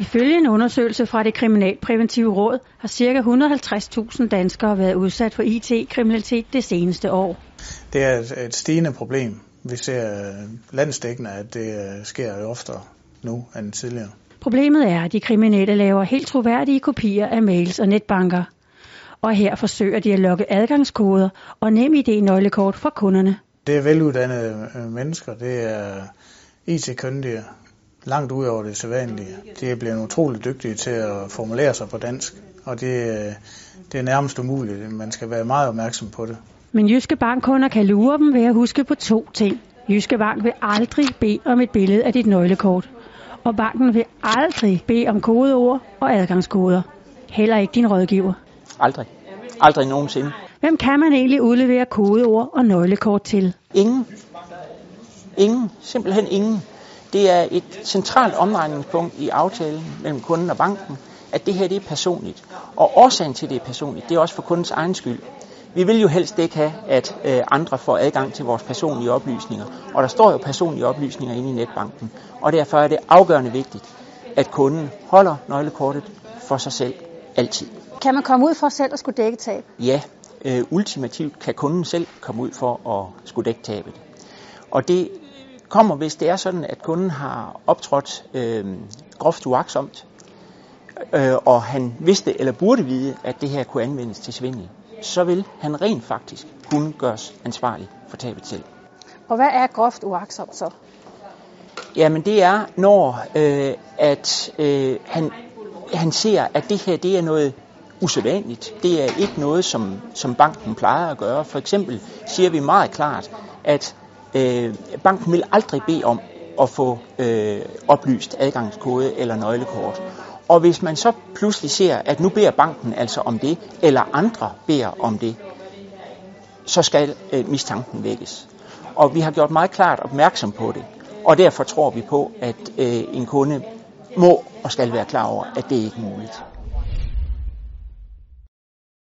Ifølge en undersøgelse fra det Kriminalpræventive Råd har ca. 150.000 danskere været udsat for IT-kriminalitet det seneste år. Det er et, et stigende problem. Vi ser landsdækkende, at det sker oftere nu end tidligere. Problemet er, at de kriminelle laver helt troværdige kopier af mails og netbanker. Og her forsøger de at lokke adgangskoder og nem ID-nøglekort fra kunderne. Det er veluddannede mennesker, det er IT-kyndige, langt ud over det sædvanlige. De er blevet utroligt dygtige til at formulere sig på dansk, og det, det er nærmest umuligt. Man skal være meget opmærksom på det. Men Jyske Bankkunder kan lure dem ved at huske på to ting. Jyske Bank vil aldrig bede om et billede af dit nøglekort. Og banken vil aldrig bede om kodeord og adgangskoder. Heller ikke din rådgiver. Aldrig. Aldrig nogensinde. Hvem kan man egentlig udlevere kodeord og nøglekort til? Ingen. Ingen. Simpelthen ingen. Det er et centralt omdrejningspunkt i aftalen mellem kunden og banken, at det her det er personligt. Og årsagen til, det er personligt, det er også for kundens egen skyld. Vi vil jo helst ikke have, at øh, andre får adgang til vores personlige oplysninger. Og der står jo personlige oplysninger inde i netbanken. Og derfor er det afgørende vigtigt, at kunden holder nøglekortet for sig selv altid. Kan man komme ud for selv at skulle dække tab? Ja, øh, ultimativt kan kunden selv komme ud for at skulle dække tabet. Og det kommer, hvis det er sådan, at kunden har optrådt øh, groft uaksomt, øh, og han vidste eller burde vide, at det her kunne anvendes til svindel, så vil han rent faktisk kunne gøres ansvarlig for tabet selv. Og hvad er groft uaksomt så? Jamen det er, når øh, at øh, han, han ser, at det her det er noget usædvanligt. Det er ikke noget, som, som banken plejer at gøre. For eksempel siger vi meget klart, at øh, banken vil aldrig bede om at få øh, oplyst adgangskode eller nøglekort. Og hvis man så pludselig ser, at nu beder banken altså om det, eller andre beder om det, så skal øh, mistanken vækkes. Og vi har gjort meget klart opmærksom på det. Og derfor tror vi på, at øh, en kunde må og skal være klar over, at det ikke er muligt.